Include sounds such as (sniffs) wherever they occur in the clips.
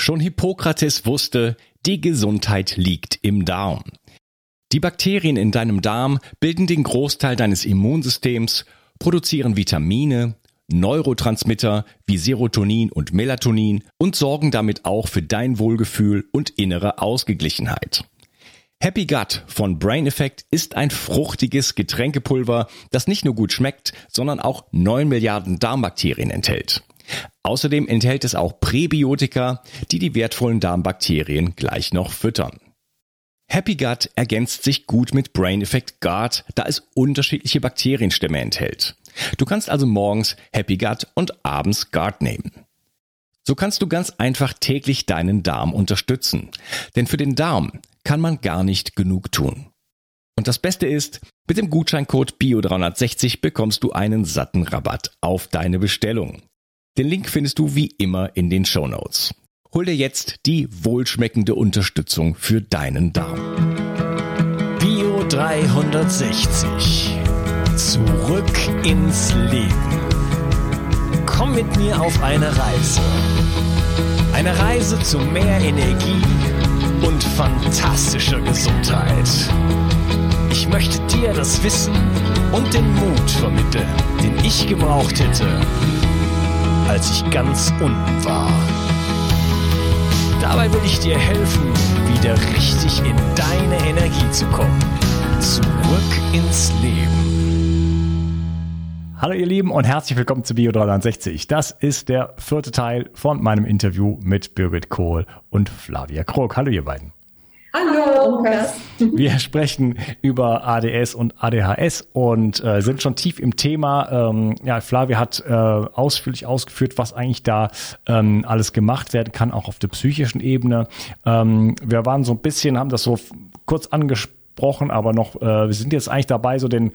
Schon Hippokrates wusste, die Gesundheit liegt im Darm. Die Bakterien in deinem Darm bilden den Großteil deines Immunsystems, produzieren Vitamine, Neurotransmitter wie Serotonin und Melatonin und sorgen damit auch für dein Wohlgefühl und innere Ausgeglichenheit. Happy Gut von Brain Effect ist ein fruchtiges Getränkepulver, das nicht nur gut schmeckt, sondern auch 9 Milliarden Darmbakterien enthält. Außerdem enthält es auch Präbiotika, die die wertvollen Darmbakterien gleich noch füttern. Happy Gut ergänzt sich gut mit Brain Effect Guard, da es unterschiedliche Bakterienstämme enthält. Du kannst also morgens Happy Gut und abends Guard nehmen. So kannst du ganz einfach täglich deinen Darm unterstützen. Denn für den Darm kann man gar nicht genug tun. Und das Beste ist, mit dem Gutscheincode BIO360 bekommst du einen satten Rabatt auf deine Bestellung. Den Link findest du wie immer in den Show Notes. Hol dir jetzt die wohlschmeckende Unterstützung für deinen Darm. Bio 360. Zurück ins Leben. Komm mit mir auf eine Reise. Eine Reise zu mehr Energie und fantastischer Gesundheit. Ich möchte dir das Wissen und den Mut vermitteln, den ich gebraucht hätte, als ich ganz unten war. Dabei will ich dir helfen, wieder richtig in deine Energie zu kommen. Zurück ins Leben. Hallo ihr Lieben und herzlich willkommen zu Bio 360. Das ist der vierte Teil von meinem Interview mit Birgit Kohl und Flavia Krog. Hallo ihr beiden. Hallo, Lukas. (laughs) Wir sprechen über ADS und ADHS und äh, sind schon tief im Thema. Ähm, ja, Flavia hat äh, ausführlich ausgeführt, was eigentlich da ähm, alles gemacht werden kann, auch auf der psychischen Ebene. Ähm, wir waren so ein bisschen, haben das so kurz angesprochen besprochen, aber noch, äh, wir sind jetzt eigentlich dabei, so den,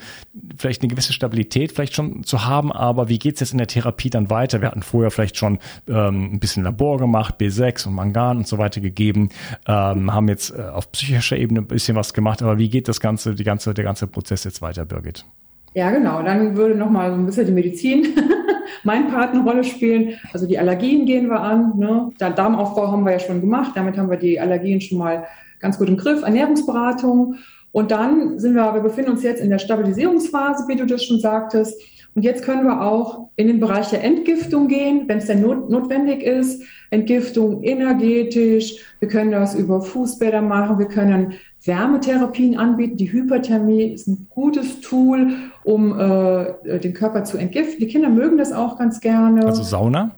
vielleicht eine gewisse Stabilität vielleicht schon zu haben, aber wie geht's jetzt in der Therapie dann weiter? Wir hatten vorher vielleicht schon ähm, ein bisschen Labor gemacht, B6 und Mangan und so weiter gegeben, ähm, haben jetzt äh, auf psychischer Ebene ein bisschen was gemacht, aber wie geht das Ganze, die ganze, der ganze Prozess jetzt weiter, Birgit? Ja, genau. Dann würde nochmal so ein bisschen die Medizin (laughs) mein Part eine Rolle spielen. Also die Allergien gehen wir an. Ne? Der Darmaufbau haben wir ja schon gemacht. Damit haben wir die Allergien schon mal ganz gut im Griff. Ernährungsberatung. Und dann sind wir, wir befinden uns jetzt in der Stabilisierungsphase, wie du das schon sagtest. Und jetzt können wir auch in den Bereich der Entgiftung gehen, wenn es denn not notwendig ist. Entgiftung energetisch. Wir können das über Fußbäder machen. Wir können Wärmetherapien anbieten. Die Hyperthermie ist ein gutes Tool, um äh, den Körper zu entgiften. Die Kinder mögen das auch ganz gerne. Also Sauna?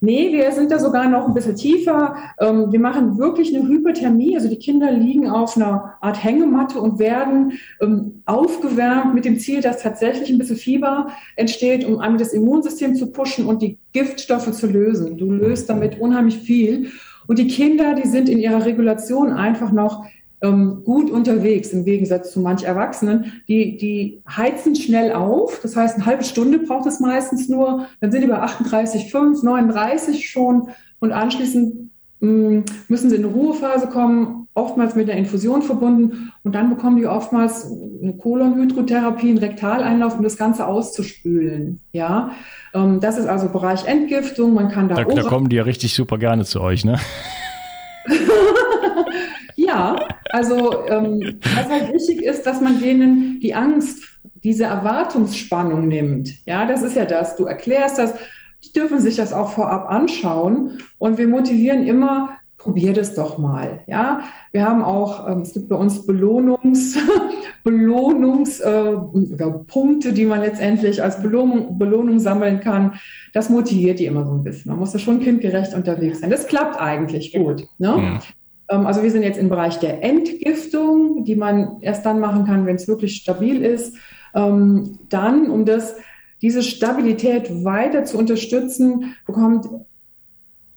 Nee, wir sind da sogar noch ein bisschen tiefer. Ähm, wir machen wirklich eine Hyperthermie. Also die Kinder liegen auf einer Art Hängematte und werden ähm, aufgewärmt mit dem Ziel, dass tatsächlich ein bisschen Fieber entsteht, um einmal das Immunsystem zu pushen und die Giftstoffe zu lösen. Du löst damit unheimlich viel. Und die Kinder, die sind in ihrer Regulation einfach noch ähm, gut unterwegs, im Gegensatz zu manch Erwachsenen. Die, die heizen schnell auf, das heißt, eine halbe Stunde braucht es meistens nur, dann sind die bei 38,5, 39 schon und anschließend mh, mm, müssen sie in eine Ruhephase kommen, oftmals mit einer Infusion verbunden und dann bekommen die oftmals eine Kolonhydrotherapie, einen Rektaleinlauf, um das Ganze auszuspülen. Ja, ähm, das ist also Bereich Entgiftung. Man kann da da, da kommen die ja richtig super gerne zu euch, ne? (laughs) ja, also ähm, was halt wichtig ist, dass man denen die Angst, diese Erwartungsspannung nimmt. Ja, das ist ja das. Du erklärst das, die dürfen sich das auch vorab anschauen und wir motivieren immer, probier das doch mal. Ja, wir haben auch, ähm, es gibt bei uns Belohnungs, (laughs) Belohnungspunkte, äh, die man letztendlich als Belohnung, Belohnung sammeln kann. Das motiviert die immer so ein bisschen. Man muss da schon kindgerecht unterwegs sein. Das klappt eigentlich gut. Ne? Ja. Ähm, also wir sind jetzt im Bereich der Entgiftung, die man erst dann machen kann, wenn es wirklich stabil ist. Ähm, dann, um das, diese Stabilität weiter zu unterstützen, bekommt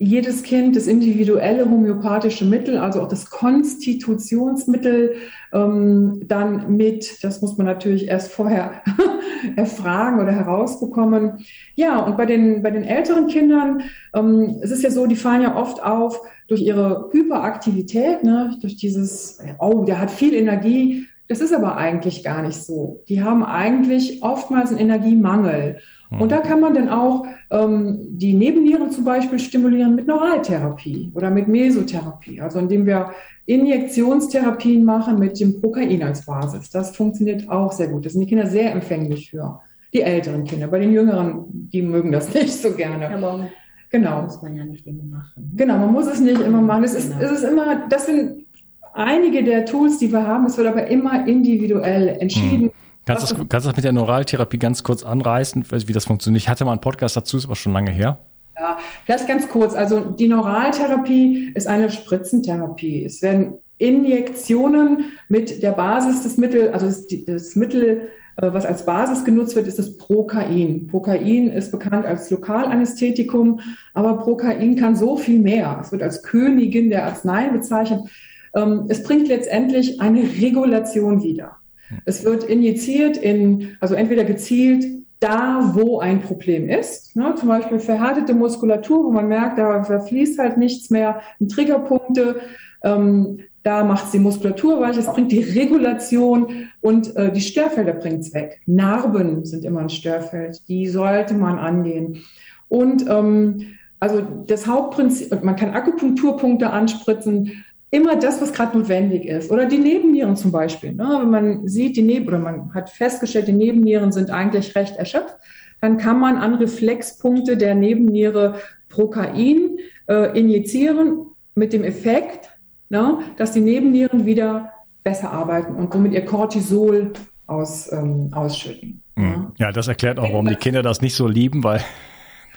jedes Kind das individuelle homöopathische Mittel, also auch das Konstitutionsmittel, ähm, dann mit. Das muss man natürlich erst vorher (laughs) erfragen oder herausbekommen. Ja, und bei den, bei den älteren Kindern, ähm, es ist ja so, die fallen ja oft auf durch ihre Hyperaktivität, ne, durch dieses, oh, der hat viel Energie. Das ist aber eigentlich gar nicht so. Die haben eigentlich oftmals einen Energiemangel. Und da kann man dann auch die Nebennieren zum Beispiel stimulieren mit Neuraltherapie oder mit Mesotherapie, also indem wir Injektionstherapien machen mit dem Prokain als Basis. Das funktioniert auch sehr gut. Das sind die Kinder sehr empfänglich für. Die älteren Kinder. Bei den jüngeren, die mögen das (laughs) nicht so gerne. Aber Genau. muss man ja nicht immer machen. Genau, man muss es nicht immer machen. Es ist, Genau. es ist immer, das sind einige der Tools, die wir haben. Es wird aber immer individuell entschieden. Kannst du das, kannst das mit der Neuraltherapie ganz kurz anreißen, wie das funktioniert? Ich hatte mal einen Podcast dazu, ist aber schon lange her. Ja, vielleicht ganz kurz. Also die Neuraltherapie ist eine Spritzentherapie. Es werden Injektionen mit der Basis des Mittel, also das, das Mittel, äh, was als Basis genutzt wird, ist das Prokain. Prokain ist bekannt als Lokalanästhetikum, aber Prokain kann so viel mehr. Es wird als Königin der Arzneien bezeichnet. Ähm, Es bringt letztendlich eine Regulation wieder. Es wird injiziert in, also entweder gezielt da, wo ein Problem ist. Ne? Zum Beispiel verhärtete Muskulatur, wo man merkt, da, da fließt halt nichts mehr, Triggerpunkte. Ähm, da macht es die Muskulatur weich, es bringt die Regulation und äh, die Störfelder bringt es weg. Narben sind immer ein Störfeld, die sollte man angehen. Und ähm, also das Hauptprinzip, man kann Akupunkturpunkte anspritzen, immer das, was gerade notwendig ist. Oder die Nebennieren zum Beispiel. Ne? Wenn man sieht, die Neben oder man hat festgestellt, die Nebennieren sind eigentlich recht erschöpft, dann kann man an Reflexpunkte der Nebenniere Prokain äh, injizieren mit dem Effekt, ne, dass die Nebennieren wieder besser arbeiten und somit ihr Cortisol aus, ähm, ausschütten. Mhm. Ja, das erklärt auch, warum die Kinder das nicht so lieben, weil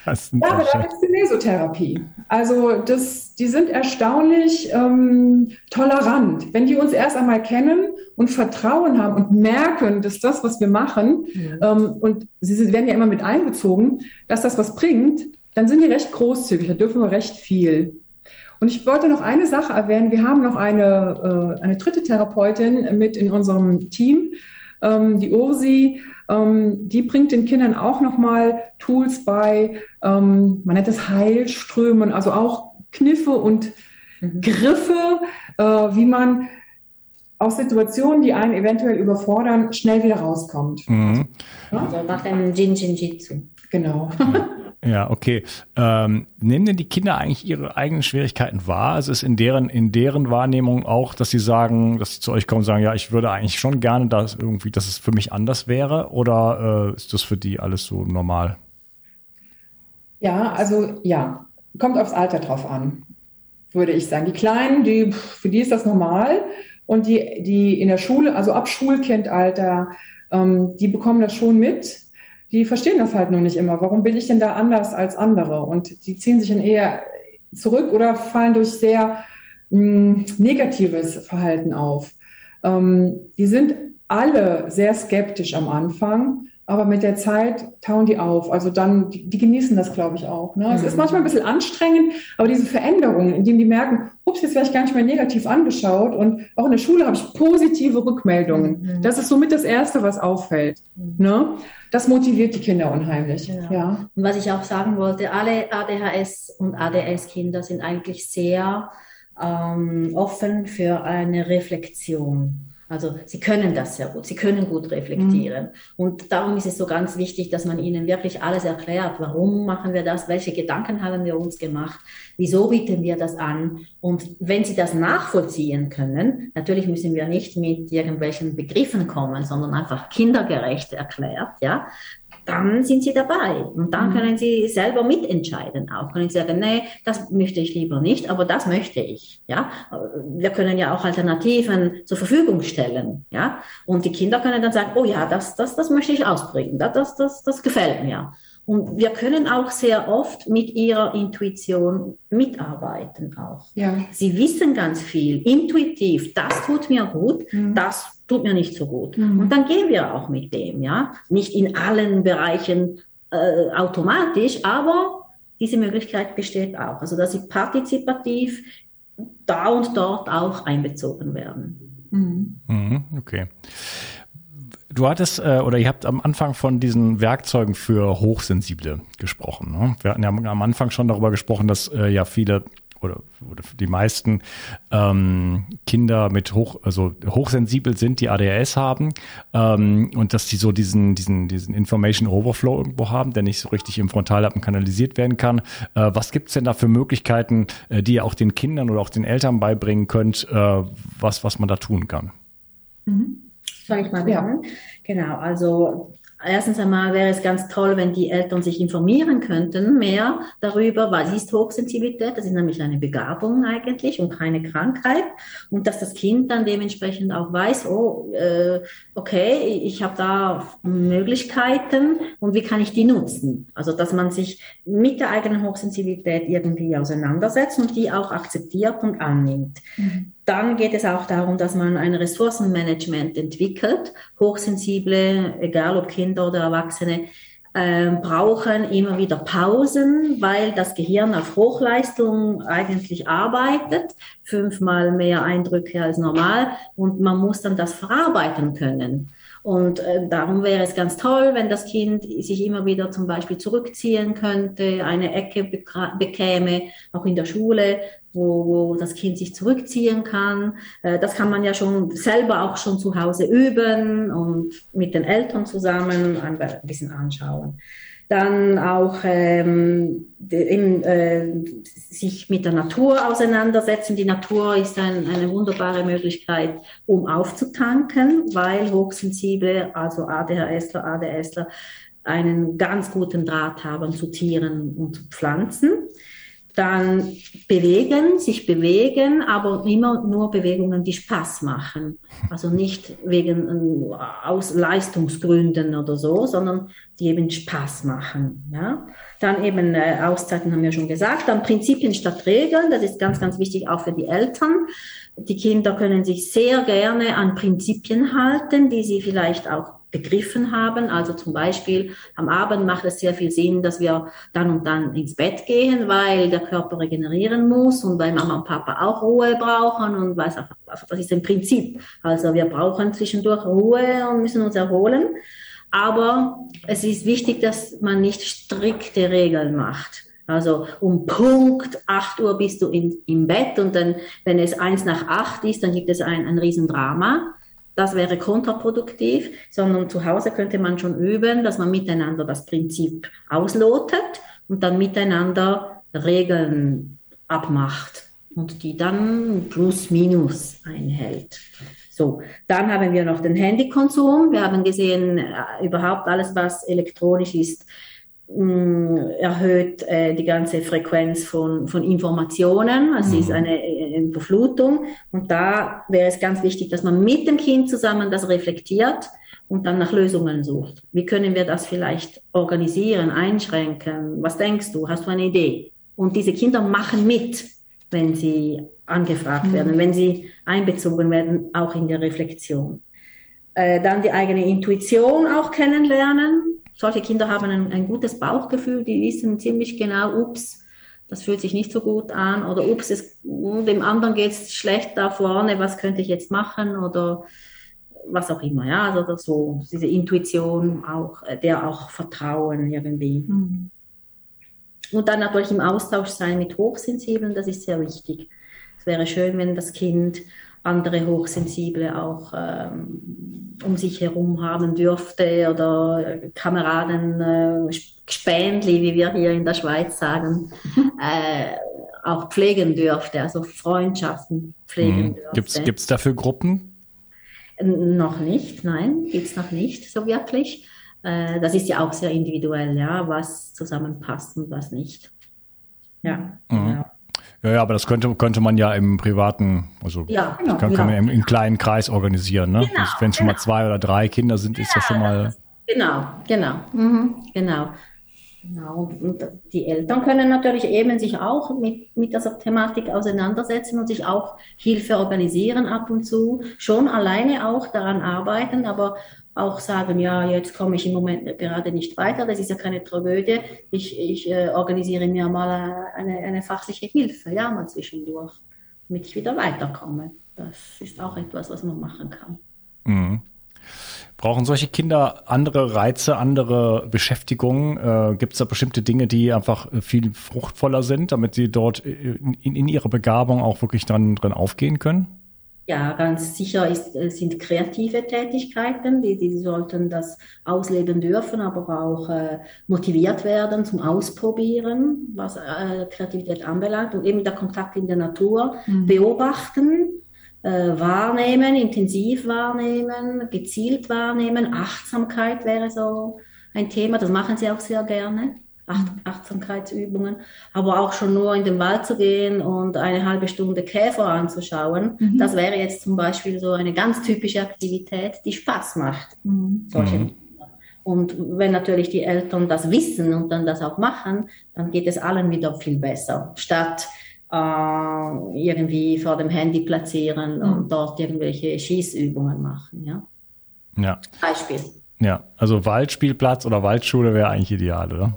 das sind Ja, aber da ist die Mesotherapie. Also das, die sind erstaunlich ähm, tolerant. Wenn die uns erst einmal kennen und Vertrauen haben und merken, dass das, was wir machen, ähm, und sie sind- werden ja immer mit einbezogen, dass das was bringt, dann sind die recht großzügig. Da dürfen wir recht viel. Und ich wollte noch eine Sache erwähnen. Wir haben noch eine, äh, eine dritte Therapeutin mit in unserem Team, ähm, die Ursi. Ähm, die bringt den Kindern auch nochmal Tools bei. Ähm, man nennt es Heilströmen, also auch Kniffe und Griffe, äh, wie man aus Situationen, die einen eventuell überfordern, schnell wieder rauskommt. Mhm. Also nach dem Jin Jin Jitsu. (laughs) Ja, okay. Ähm, nehmen denn die Kinder eigentlich ihre eigenen Schwierigkeiten wahr? Also ist in deren, in deren Wahrnehmung auch, dass sie sagen, dass sie zu euch kommen und sagen, ja, ich würde eigentlich schon gerne, dass irgendwie, dass es für mich anders wäre? Oder äh, ist das für die alles so normal? Ja, also ja, kommt aufs Alter drauf an, würde ich sagen. Die Kleinen, die, für die ist das normal. Und die, die in der Schule, also ab Schulkindalter, ähm, die bekommen das schon mit. Die verstehen das halt nur nicht immer. Warum bin ich denn da anders als andere? Und die ziehen sich dann eher zurück oder fallen durch sehr mh, negatives Verhalten auf. Ähm, die sind alle sehr skeptisch am Anfang, aber mit der Zeit tauen die auf. Also dann, die, die genießen das, glaube ich, auch. Ne? Es ist manchmal ein bisschen anstrengend, aber diese Veränderungen, indem die merken, ups, jetzt werde ich gar nicht mehr negativ angeschaut und auch in der Schule habe ich positive Rückmeldungen. Mhm. Das ist somit das Erste, was auffällt. Ne? Das motiviert die Kinder unheimlich. Genau. Ja. Und was ich auch sagen wollte, alle ADHS und ADS-Kinder sind eigentlich sehr ähm, offen für eine Reflexion. Also sie können das sehr gut, sie können gut reflektieren. Und darum ist es so ganz wichtig, dass man ihnen wirklich alles erklärt. Warum machen wir das? Welche Gedanken haben wir uns gemacht? Wieso bieten wir das an? Und wenn sie das nachvollziehen können, natürlich müssen wir nicht mit irgendwelchen Begriffen kommen, sondern einfach kindergerecht erklärt, ja, dann sind sie dabei und dann Mhm. können sie selber mitentscheiden auch. Können sie sagen, nee, das möchte ich lieber nicht, aber das möchte ich, ja. Wir können ja auch Alternativen zur Verfügung stellen, ja. Und die Kinder können dann sagen, oh ja, das, das, das möchte ich ausbringen, das, das, das, das gefällt mir. Und wir können auch sehr oft mit ihrer Intuition mitarbeiten auch. Ja. Sie wissen ganz viel, intuitiv, das tut mir gut, Mhm. das tut mir nicht so gut. Mhm. Und dann gehen wir auch mit dem, ja. Nicht in allen Bereichen äh, automatisch, aber diese Möglichkeit besteht auch. Also, dass sie partizipativ da und dort auch einbezogen werden. Mhm. Mhm, okay. Du hattest, äh, oder ihr habt am Anfang von diesen Werkzeugen für Hochsensible gesprochen. Ne? Wir hatten ja am Anfang schon darüber gesprochen, dass äh, ja viele oder, oder die meisten ähm, Kinder mit hoch, also hochsensibel sind, die ADHS haben ähm, und dass die so diesen, diesen, diesen Information Overflow irgendwo haben, der nicht so richtig im Frontallappen kanalisiert werden kann. Äh, was gibt's denn da für Möglichkeiten, äh, die ihr auch den Kindern oder auch den Eltern beibringen könnt, äh, was, was man da tun kann? Mhm. Soll ich mal? Ja. Genau, also Erstens einmal wäre es ganz toll, wenn die Eltern sich informieren könnten mehr darüber, was ist Hochsensibilität. Das ist nämlich eine Begabung eigentlich und keine Krankheit. Und dass das Kind dann dementsprechend auch weiß, oh, äh, okay, ich habe da Möglichkeiten und wie kann ich die nutzen? Also dass man sich mit der eigenen Hochsensibilität irgendwie auseinandersetzt und die auch akzeptiert und annimmt. Mhm. Dann geht es auch darum, dass man ein Ressourcenmanagement entwickelt. Hochsensible, egal ob Kinder oder Erwachsene, äh, brauchen immer wieder Pausen, weil das Gehirn auf Hochleistung eigentlich arbeitet, fünfmal mehr Eindrücke als normal. Und man muss dann das verarbeiten können. Und äh, darum wäre es ganz toll, wenn das Kind sich immer wieder zum Beispiel zurückziehen könnte, eine Ecke bekäme, auch in der Schule, wo, das Kind sich zurückziehen kann. Äh, das kann man ja schon selber auch schon zu Hause üben und mit den Eltern zusammen ein bisschen anschauen. Dann auch ähm, in, äh, sich mit der Natur auseinandersetzen. Die Natur ist ein, eine wunderbare Möglichkeit, um aufzutanken, weil Hochsensible, also ADHSler, ADSler, einen ganz guten Draht haben zu Tieren und zu Pflanzen dann bewegen, sich bewegen, aber immer nur Bewegungen, die Spaß machen. Also nicht wegen äh, aus Leistungsgründen oder so, sondern die eben Spaß machen. Ja? Dann eben äh, Auszeiten haben wir schon gesagt. Dann Prinzipien statt Regeln. Das ist ganz, ganz wichtig auch für die Eltern. Die Kinder können sich sehr gerne an Prinzipien halten, die sie vielleicht auch begriffen haben. Also zum Beispiel am Abend macht es sehr viel Sinn, dass wir dann und dann ins Bett gehen, weil der Körper regenerieren muss und weil Mama und Papa auch Ruhe brauchen und was einfach, das ist ein Prinzip. Also wir brauchen zwischendurch Ruhe und müssen uns erholen. Aber es ist wichtig, dass man nicht strikte Regeln macht. Also um Punkt 8 Uhr bist du in, im Bett und dann, wenn es eins nach acht ist, dann gibt es ein, ein Riesendrama. Das wäre kontraproduktiv, sondern zu Hause könnte man schon üben, dass man miteinander das Prinzip auslotet und dann miteinander Regeln abmacht und die dann plus minus einhält. So, dann haben wir noch den Handykonsum. Wir haben gesehen, äh, überhaupt alles, was elektronisch ist, erhöht äh, die ganze Frequenz von, von Informationen. Es mhm. ist eine, eine Überflutung. Und da wäre es ganz wichtig, dass man mit dem Kind zusammen das reflektiert und dann nach Lösungen sucht. Wie können wir das vielleicht organisieren, einschränken? Was denkst du? Hast du eine Idee? Und diese Kinder machen mit, wenn sie angefragt mhm. werden, wenn sie einbezogen werden, auch in der Reflexion. Äh, dann die eigene Intuition auch kennenlernen solche Kinder haben ein, ein gutes Bauchgefühl, die wissen ziemlich genau, ups, das fühlt sich nicht so gut an oder ups, es, dem anderen geht es schlecht da vorne, was könnte ich jetzt machen oder was auch immer, ja, also so diese Intuition auch, der auch Vertrauen irgendwie. Mhm. Und dann natürlich im Austausch sein mit Hochsensiblen, das ist sehr wichtig. Es wäre schön, wenn das Kind andere Hochsensible auch ähm, um sich herum haben dürfte oder Kameraden, äh, Spändli, wie wir hier in der Schweiz sagen, äh, auch pflegen dürfte, also Freundschaften pflegen mhm. dürfte. Gibt es dafür Gruppen? Noch nicht, nein, gibt es noch nicht so wirklich. Äh, das ist ja auch sehr individuell, ja, was zusammenpasst und was nicht. Ja, mhm. genau. Ja, ja, aber das könnte, könnte man ja im privaten, also ja, genau, kann, kann man im, im, kleinen Kreis organisieren. Ne? Genau, Wenn es schon genau. mal zwei oder drei Kinder sind, ist ja, das schon mal. Genau, genau, mhm, genau. Genau, und die Eltern können natürlich eben sich auch mit, mit dieser Thematik auseinandersetzen und sich auch Hilfe organisieren ab und zu, schon alleine auch daran arbeiten, aber auch sagen, ja, jetzt komme ich im Moment gerade nicht weiter, das ist ja keine Tragödie, ich, ich äh, organisiere mir mal eine, eine fachliche Hilfe, ja, mal zwischendurch, damit ich wieder weiterkomme. Das ist auch etwas, was man machen kann. Mhm. Brauchen solche Kinder andere Reize, andere Beschäftigungen? Äh, Gibt es da bestimmte Dinge, die einfach viel fruchtvoller sind, damit sie dort in, in ihrer Begabung auch wirklich dran, dran aufgehen können? Ja, ganz sicher ist, äh, sind kreative Tätigkeiten, die, die sollten das ausleben dürfen, aber auch äh, motiviert werden zum Ausprobieren, was äh, Kreativität anbelangt und eben der Kontakt in der Natur, mhm. beobachten, äh, wahrnehmen, intensiv wahrnehmen, gezielt wahrnehmen, Achtsamkeit wäre so ein Thema, das machen sie auch sehr gerne. Acht Achtsamkeitsübungen, aber auch schon nur in den Wald zu gehen und eine halbe Stunde Käfer anzuschauen, mhm. das wäre jetzt zum Beispiel so eine ganz typische Aktivität, die Spaß macht. Mhm. Solche mhm. Und wenn natürlich die Eltern das wissen und dann das auch machen, dann geht es allen wieder viel besser, statt äh, irgendwie vor dem Handy platzieren mhm. und dort irgendwelche Schießübungen machen. Ja. ja. Beispiel. Ja, also Waldspielplatz oder Waldschule wäre eigentlich ideal, oder?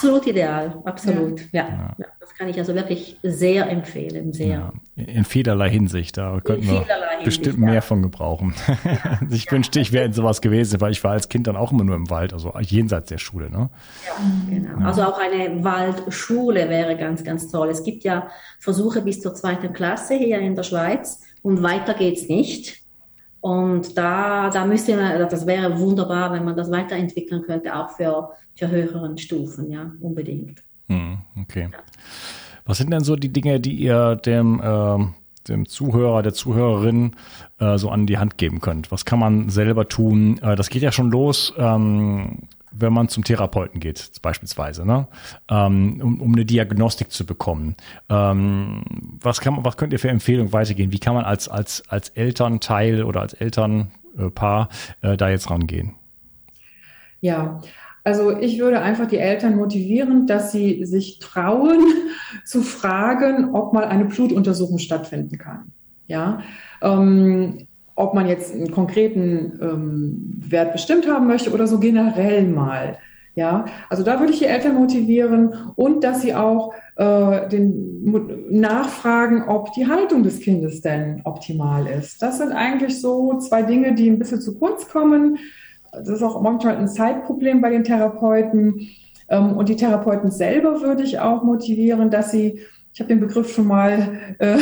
Absolut ideal, absolut. Ja. Ja. ja. das kann ich also wirklich sehr empfehlen. Sehr. Ja. In vielerlei Hinsicht, da könnten wir bestimmt mehr ja. von gebrauchen. (laughs) ich wünschte, ich wäre in sowas gewesen, weil ich war als Kind dann auch immer nur im Wald, also jenseits der Schule. Ne? Ja, genau. Also auch eine Waldschule wäre ganz, ganz toll. Es gibt ja Versuche bis zur zweiten Klasse hier in der Schweiz und weiter geht's nicht. Und da, da müsste man, das wäre wunderbar, wenn man das weiterentwickeln könnte, auch für, für höheren Stufen, ja, unbedingt. Hm, okay. Was sind denn so die Dinge, die ihr dem, äh, dem Zuhörer, der Zuhörerin äh, so an die Hand geben könnt? Was kann man selber tun? Äh, das geht ja schon los. Ähm, wenn man zum Therapeuten geht, beispielsweise, ne? ähm, um, um eine Diagnostik zu bekommen. Ähm, was, kann man, was könnt ihr für Empfehlungen weitergehen? Wie kann man als, als, als Elternteil oder als Elternpaar äh, da jetzt rangehen? Ja, also ich würde einfach die Eltern motivieren, dass sie sich trauen zu fragen, ob mal eine Blutuntersuchung stattfinden kann. Ja, ähm, ob man jetzt einen konkreten ähm, Wert bestimmt haben möchte oder so generell mal. Ja, also da würde ich die Eltern motivieren und dass sie auch äh, den, nachfragen, ob die Haltung des Kindes denn optimal ist. Das sind eigentlich so zwei Dinge, die ein bisschen zu kurz kommen. Das ist auch manchmal ein Zeitproblem bei den Therapeuten. Ähm, und die Therapeuten selber würde ich auch motivieren, dass sie, ich habe den Begriff schon mal äh,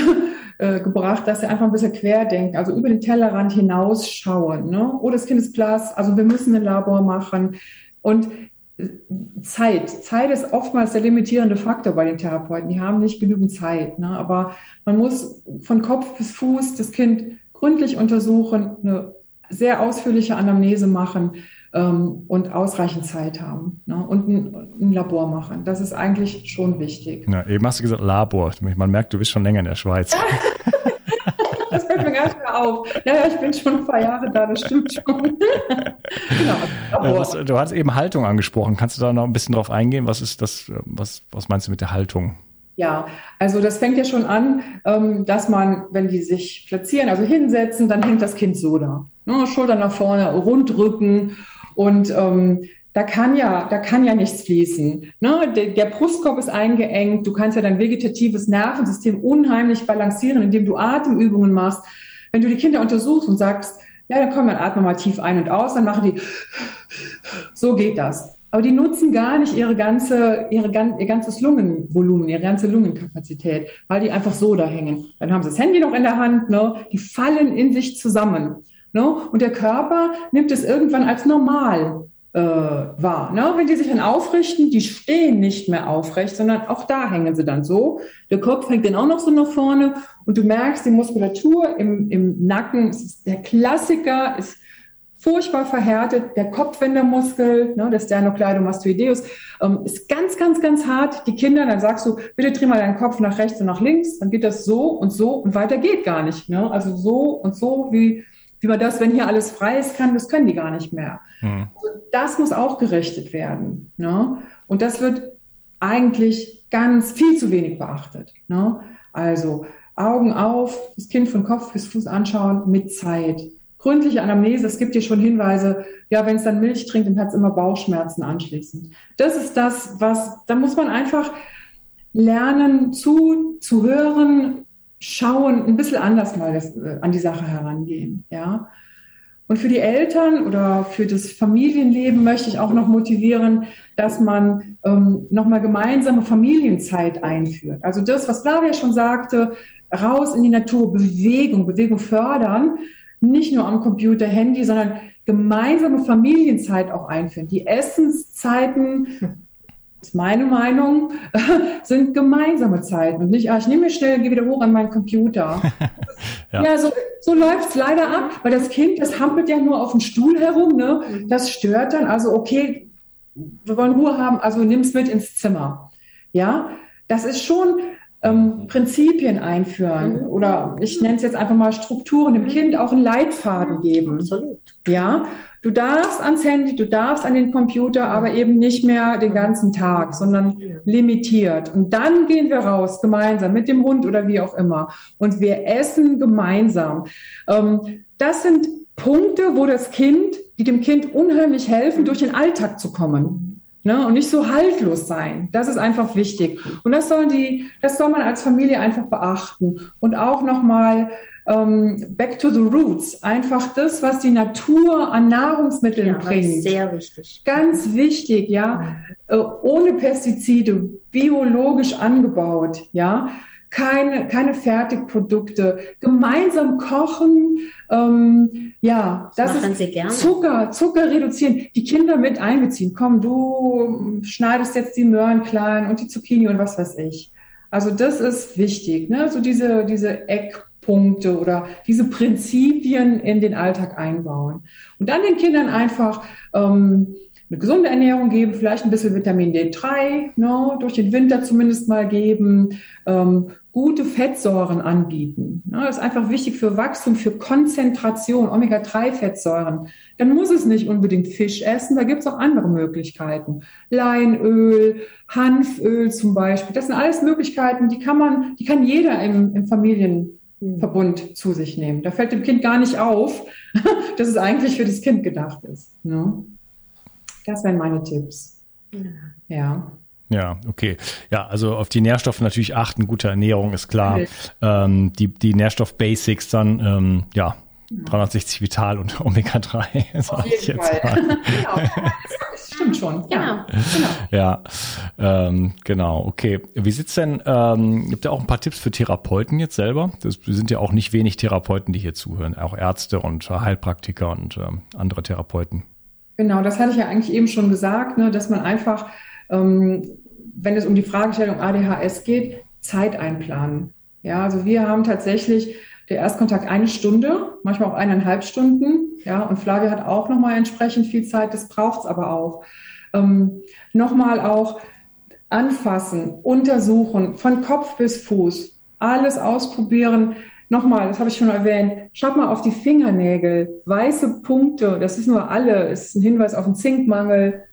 äh, gebracht, dass sie einfach ein bisschen querdenken, also über den Tellerrand hinausschauen. Ne? Oh, das Kind ist blass, also wir müssen ein Labor machen. Und äh, Zeit. Zeit ist oftmals der limitierende Faktor bei den Therapeuten. Die haben nicht genügend Zeit. Ne? Aber man muss von Kopf bis Fuß das Kind gründlich untersuchen, eine sehr ausführliche Anamnese machen ähm, und ausreichend Zeit haben ne? und ein, ein, Labor machen. Das ist eigentlich schon wichtig. Ja, eben hast du gesagt Labor. Man merkt, du bist schon länger in der Schweiz. (laughs) das fällt mir gar nicht mehr auf. Ja, ja, ich bin schon ein paar Jahre da, das stimmt schon. (laughs) genau, was, du hast eben Haltung angesprochen. Kannst du da noch ein bisschen drauf eingehen? Was ist das, was, was meinst du mit der Haltung? Ja, also das fängt ja schon an, ähm, dass man, wenn die sich platzieren, also hinsetzen, dann hängt das Kind so da. Ne? Schultern nach vorne, Rundrücken und ähm, da kann ja, da kann ja nichts fließen. Ne? Der, der, Brustkorb ist eingeengt. Du kannst ja dein vegetatives Nervensystem unheimlich balancieren, indem du Atemübungen machst. Wenn du die Kinder untersuchst und sagst, ja, dann komm, dann atme mal tief ein und aus, dann machen die, (sniffs) so geht das. Aber die nutzen gar nicht ihre ganze, ihre, ihr ganzes Lungenvolumen, ihre ganze Lungenkapazität, weil die einfach so da hängen. Dann haben sie das Handy noch in der Hand, ne? die fallen in sich zusammen. Ne? Und der Körper nimmt es irgendwann als normal äh, wahr. Ne? Wenn die sich dann aufrichten, die stehen nicht mehr aufrecht, sondern auch da hängen sie dann so. Der Kopf hängt dann auch noch so nach vorne und du merkst, die Muskulatur im, im Nacken, der Klassiker, ist furchtbar verhärtet. Der Kopfwendermuskel, ne, der Sternocleidomastoideus, ähm, ist ganz, ganz, ganz hart. Die Kinder, dann sagst du, bitte dreh mal deinen Kopf nach rechts und nach links. Dann geht das so und so und weiter geht gar nicht. Ne? Also so und so, wie wie man das, wenn hier alles frei ist, kann, das können die gar nicht mehr. Mhm. Also das muss auch gerichtet werden. Ne? Und das wird eigentlich ganz viel zu wenig beachtet. Ne? Also Augen auf, das Kind von Kopf bis Fuß anschauen mit Zeit. Gründliche Anamnese, es gibt hier schon Hinweise, ja, wenn es dann Milch trinkt, dann hat es immer Bauchschmerzen anschließend. Das ist das, was, da muss man einfach lernen zu, zu hören, schauen, ein bisschen anders mal das, äh, an die Sache herangehen, ja. Und für die Eltern oder für das Familienleben möchte ich auch noch motivieren, dass man ähm, nochmal gemeinsame Familienzeit einführt. Also das, was Flavia schon sagte, raus in die Natur, Bewegung, Bewegung fördern, nicht nur am Computer, Handy, sondern gemeinsame Familienzeit auch einführen. Die Essenszeiten (laughs) ist meine Meinung, (laughs) sind gemeinsame Zeiten und nicht, ah, ich nehme mir schnell, gehe wieder hoch an meinen Computer. (laughs) ja. ja, so, so läuft es leider ab, weil das Kind, das hampelt ja nur auf dem Stuhl herum, ne? Mhm. Das stört dann, also okay, wir wollen Ruhe haben, also nimm es mit ins Zimmer. Ja, das ist schon ähm, Prinzipien einführen mhm. oder ich nenne es jetzt einfach mal Strukturen, dem Kind auch einen Leitfaden geben. Absolut. Ja, Du darfst ans Handy, du darfst an den Computer, aber eben nicht mehr den ganzen Tag, sondern limitiert. Und dann gehen wir raus gemeinsam mit dem Hund oder wie auch immer. Und wir essen gemeinsam. Ähm, das sind Punkte, wo das Kind, die dem Kind unheimlich helfen, durch den Alltag zu kommen. Ne? Und nicht so haltlos sein. Das ist einfach wichtig. Und das sollen die, das soll man als Familie einfach beachten. Und auch nochmal ähm, back to the roots. Einfach das, was die Natur an Nahrungsmitteln ja, bringt. Sehr wichtig. Ganz wichtig, ja. Äh, ohne Pestizide, biologisch angebaut, ja. Keine, keine Fertigprodukte, gemeinsam kochen, ähm, ja, das, das ist Zucker, Zucker reduzieren, die Kinder mit einbeziehen. Komm, du schneidest jetzt die Möhren klein und die Zucchini und was weiß ich. Also das ist wichtig, ne? So diese, diese Eck, Punkte oder diese Prinzipien in den Alltag einbauen. Und dann den Kindern einfach ähm, eine gesunde Ernährung geben, vielleicht ein bisschen Vitamin D3, ne, durch den Winter zumindest mal geben, ähm, gute Fettsäuren anbieten. Ne, das ist einfach wichtig für Wachstum, für Konzentration, Omega-3-Fettsäuren. Dann muss es nicht unbedingt Fisch essen, da gibt es auch andere Möglichkeiten. Leinöl, Hanföl zum Beispiel, das sind alles Möglichkeiten, die kann man, die kann jeder im, im Familien Verbund zu sich nehmen. Da fällt dem Kind gar nicht auf, (laughs) dass es eigentlich für das Kind gedacht ist. Ne? Das wären meine Tipps. Ja. Ja, okay. Ja, also auf die Nährstoffe natürlich achten, gute Ernährung ist klar. Ähm, die, die Nährstoff-Basics dann, ähm, ja, 360 Vital und (laughs) Omega 3, sage ich jetzt Fall. mal. (laughs) genau. Das stimmt schon. Ja, genau. Ja, ähm, genau. Okay. Wie sieht's denn? Ähm, gibt ja auch ein paar Tipps für Therapeuten jetzt selber? Das sind ja auch nicht wenig Therapeuten, die hier zuhören, auch Ärzte und Heilpraktiker und ähm, andere Therapeuten. Genau, das hatte ich ja eigentlich eben schon gesagt, ne, dass man einfach, ähm, wenn es um die Fragestellung ADHS geht, Zeit einplanen. Ja, also wir haben tatsächlich der Erstkontakt eine Stunde, manchmal auch eineinhalb Stunden. Ja, und Flavia hat auch nochmal entsprechend viel Zeit, das braucht es aber auch. Ähm, nochmal auch anfassen, untersuchen, von Kopf bis Fuß, alles ausprobieren. Nochmal, das habe ich schon erwähnt, schaut mal auf die Fingernägel, weiße Punkte, das ist nur alle, ist ein Hinweis auf einen Zinkmangel.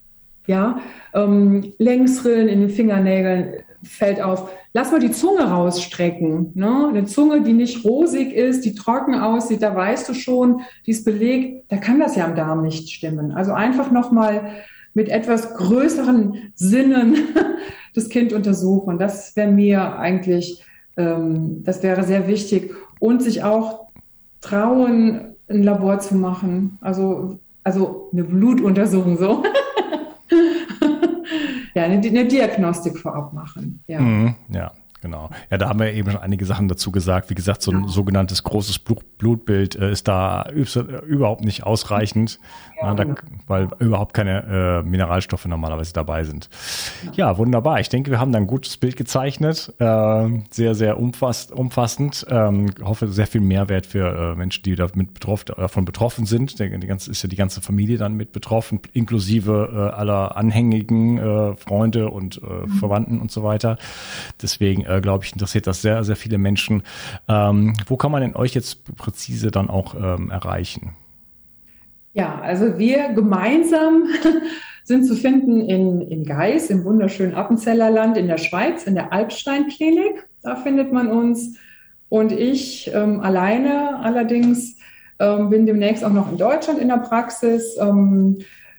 Ja, ähm, Längsrillen in den Fingernägeln fällt auf lass mal die Zunge rausstrecken. Ne? Eine Zunge, die nicht rosig ist, die trocken aussieht, da weißt du schon, die ist belegt, da kann das ja am Darm nicht stimmen. Also einfach nochmal mit etwas größeren Sinnen (laughs) das Kind untersuchen. Das wäre mir eigentlich, ähm, das wäre sehr wichtig. Und sich auch trauen, ein Labor zu machen. Also, also eine Blutuntersuchung so. (laughs) ja, eine, eine Diagnostik vorab machen. Ja. Mhm, ja. Genau. Ja, da haben wir eben schon einige Sachen dazu gesagt. Wie gesagt, so ein ja. sogenanntes großes Blutbild äh, ist da überhaupt nicht ausreichend, ja, da, genau. weil überhaupt keine äh, Mineralstoffe normalerweise dabei sind. Ja. wunderbar. Ich denke, wir haben da ein gutes Bild gezeichnet. Äh, sehr, sehr umfass, umfassend. Ähm, hoffe, sehr viel Mehrwert für äh, Menschen, die damit betroffen, davon betroffen sind. Die, die ganze, ist ja die ganze Familie dann mit betroffen, inklusive äh, aller anhängigen äh, Freunde und mhm. Verwandten und so weiter. Deswegen äh, glaube ich, interessiert das sehr, sehr viele Menschen. Ähm, wo kann man denn euch jetzt präzise dann auch ähm, erreichen? Ja, also wir gemeinsam (laughs) sind zu finden in, in Geis, im wunderschönen Appenzellerland in der Schweiz, in der Alpstein-Klinik. Da findet man uns. Und ich ähm, alleine allerdings ähm, bin demnächst auch noch in Deutschland in der Praxis, ähm,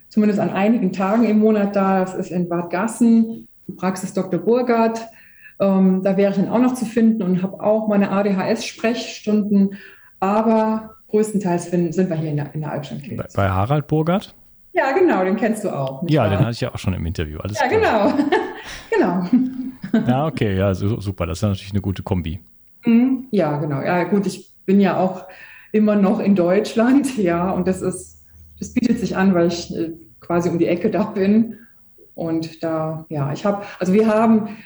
zumindest an einigen Tagen im Monat da. Das ist in Bad Gassen, Praxis Dr. Burgert. Ähm, da wäre ich dann auch noch zu finden und habe auch meine ADHS-Sprechstunden. Aber größtenteils sind, sind wir hier in der, in der Albstadt-Klinik. Bei, bei Harald Burgert? Ja, genau, den kennst du auch. Ja, wahr? den hatte ich ja auch schon im Interview. Alles ja, klar. genau. (laughs) genau. Ja, okay, ja, super. Das ist natürlich eine gute Kombi. Mhm. Ja, genau. Ja, gut, ich bin ja auch immer noch in Deutschland, (laughs) ja, und das ist, das bietet sich an, weil ich äh, quasi um die Ecke da bin. Und da, ja, ich habe, also wir haben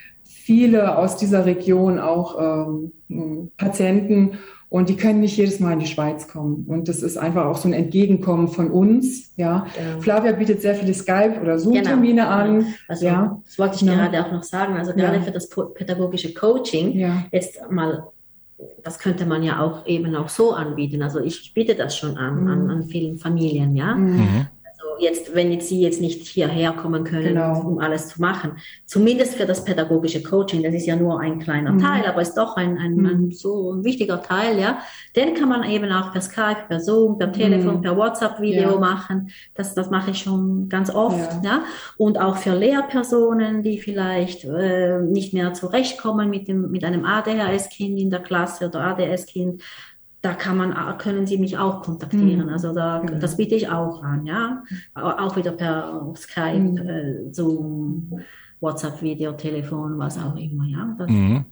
viele aus dieser Region auch ähm, Patienten und die können nicht jedes Mal in die Schweiz kommen. Und das ist einfach auch so ein Entgegenkommen von uns. Ja. ja. Flavia bietet sehr viele Skype- oder Zoom-Termine genau. an. Also, ja. Das wollte ich ja. gerade auch noch sagen. Also gerade ja. für das pädagogische Coaching, ja. jetzt mal, das könnte man ja auch eben auch so anbieten. Also ich biete das schon an, mhm. an, an vielen Familien, ja. Mhm jetzt, wenn jetzt Sie jetzt nicht hierher kommen können, genau. um alles zu machen. Zumindest für das pädagogische Coaching, das ist ja nur ein kleiner mhm. Teil, aber ist doch ein, ein, mhm. ein, so ein wichtiger Teil, ja. Den kann man eben auch per Skype, per Zoom, per Telefon, mhm. per WhatsApp-Video ja. machen. Das, das mache ich schon ganz oft, ja. ja. Und auch für Lehrpersonen, die vielleicht äh, nicht mehr zurechtkommen mit dem, mit einem ADHS-Kind in der Klasse oder ADS-Kind, da kann man, können Sie mich auch kontaktieren. Mhm. Also da, genau. das biete ich auch an, ja. Auch wieder per Skype, mhm. äh, Zoom, WhatsApp-Video, Telefon, was auch immer, ja. Mhm.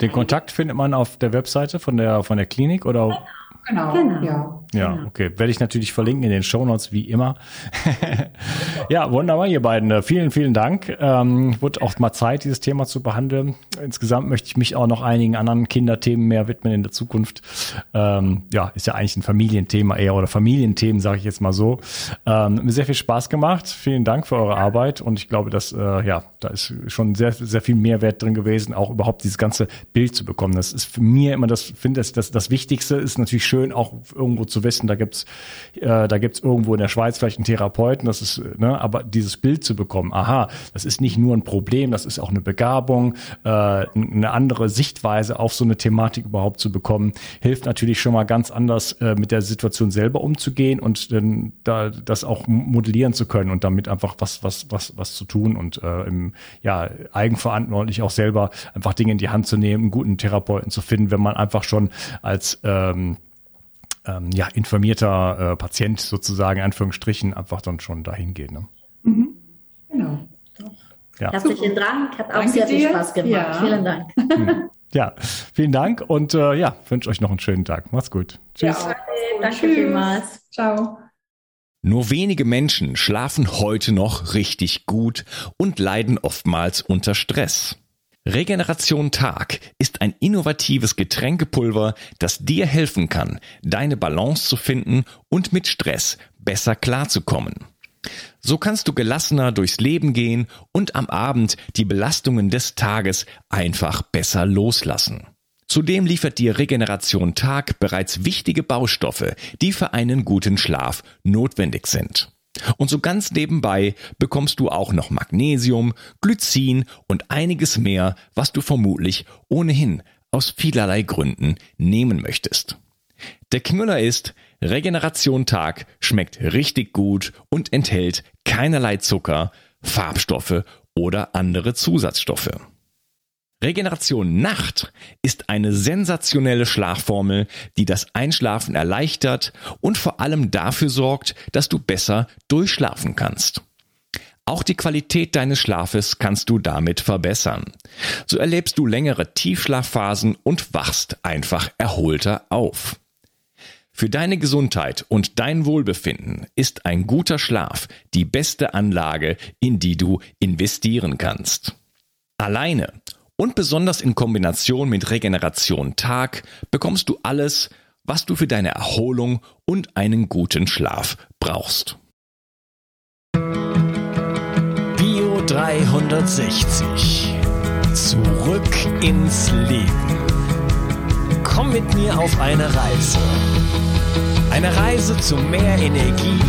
Den Kontakt findet man auf der Webseite von der, von der Klinik oder? Genau, genau. ja. Ja, genau. okay. Werde ich natürlich verlinken in den Show Notes wie immer. (laughs) ja, wunderbar, ihr beiden. Vielen, vielen Dank. Ähm, wird auch mal Zeit, dieses Thema zu behandeln. Insgesamt möchte ich mich auch noch einigen anderen Kinderthemen mehr widmen in der Zukunft. Ähm, ja, ist ja eigentlich ein Familienthema eher oder Familienthemen, sage ich jetzt mal so. Ähm, mir sehr viel Spaß gemacht. Vielen Dank für eure Arbeit und ich glaube, dass äh, ja, da ist schon sehr, sehr viel Mehrwert drin gewesen, auch überhaupt dieses ganze Bild zu bekommen. Das ist für mir immer das, finde ich, das, das Wichtigste ist natürlich schön, auch irgendwo zu wissen, da gibt's äh, da gibt's irgendwo in der Schweiz vielleicht einen Therapeuten, das ist, ne, aber dieses Bild zu bekommen, aha, das ist nicht nur ein Problem, das ist auch eine Begabung, äh, eine andere Sichtweise auf so eine Thematik überhaupt zu bekommen, hilft natürlich schon mal ganz anders äh, mit der Situation selber umzugehen und dann da das auch modellieren zu können und damit einfach was was was was zu tun und äh, im, ja eigenverantwortlich auch selber einfach Dinge in die Hand zu nehmen, einen guten Therapeuten zu finden, wenn man einfach schon als ähm, ähm, ja, informierter äh, Patient sozusagen, in Anführungsstrichen, einfach dann schon dahin geht. Ne? Mhm. Genau. Ja. Herzlichen Dank, hat auch Danke sehr viel dir. Spaß gemacht. Ja. Vielen Dank. Hm. Ja, vielen Dank und äh, ja, wünsche euch noch einen schönen Tag. Macht's gut. Tschüss. Ja, danke Tschüss. vielmals. Ciao. Nur wenige Menschen schlafen heute noch richtig gut und leiden oftmals unter Stress. Regeneration Tag ist ein innovatives Getränkepulver, das dir helfen kann, deine Balance zu finden und mit Stress besser klarzukommen. So kannst du gelassener durchs Leben gehen und am Abend die Belastungen des Tages einfach besser loslassen. Zudem liefert dir Regeneration Tag bereits wichtige Baustoffe, die für einen guten Schlaf notwendig sind. Und so ganz nebenbei bekommst du auch noch Magnesium, Glycin und einiges mehr, was du vermutlich ohnehin aus vielerlei Gründen nehmen möchtest. Der Knüller ist, Regeneration Tag schmeckt richtig gut und enthält keinerlei Zucker, Farbstoffe oder andere Zusatzstoffe. Regeneration Nacht ist eine sensationelle Schlafformel, die das Einschlafen erleichtert und vor allem dafür sorgt, dass du besser durchschlafen kannst. Auch die Qualität deines Schlafes kannst du damit verbessern. So erlebst du längere Tiefschlafphasen und wachst einfach erholter auf. Für deine Gesundheit und dein Wohlbefinden ist ein guter Schlaf die beste Anlage, in die du investieren kannst. Alleine und besonders in Kombination mit Regeneration Tag bekommst du alles, was du für deine Erholung und einen guten Schlaf brauchst. Bio 360. Zurück ins Leben. Komm mit mir auf eine Reise. Eine Reise zu mehr Energie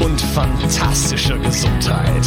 und fantastischer Gesundheit.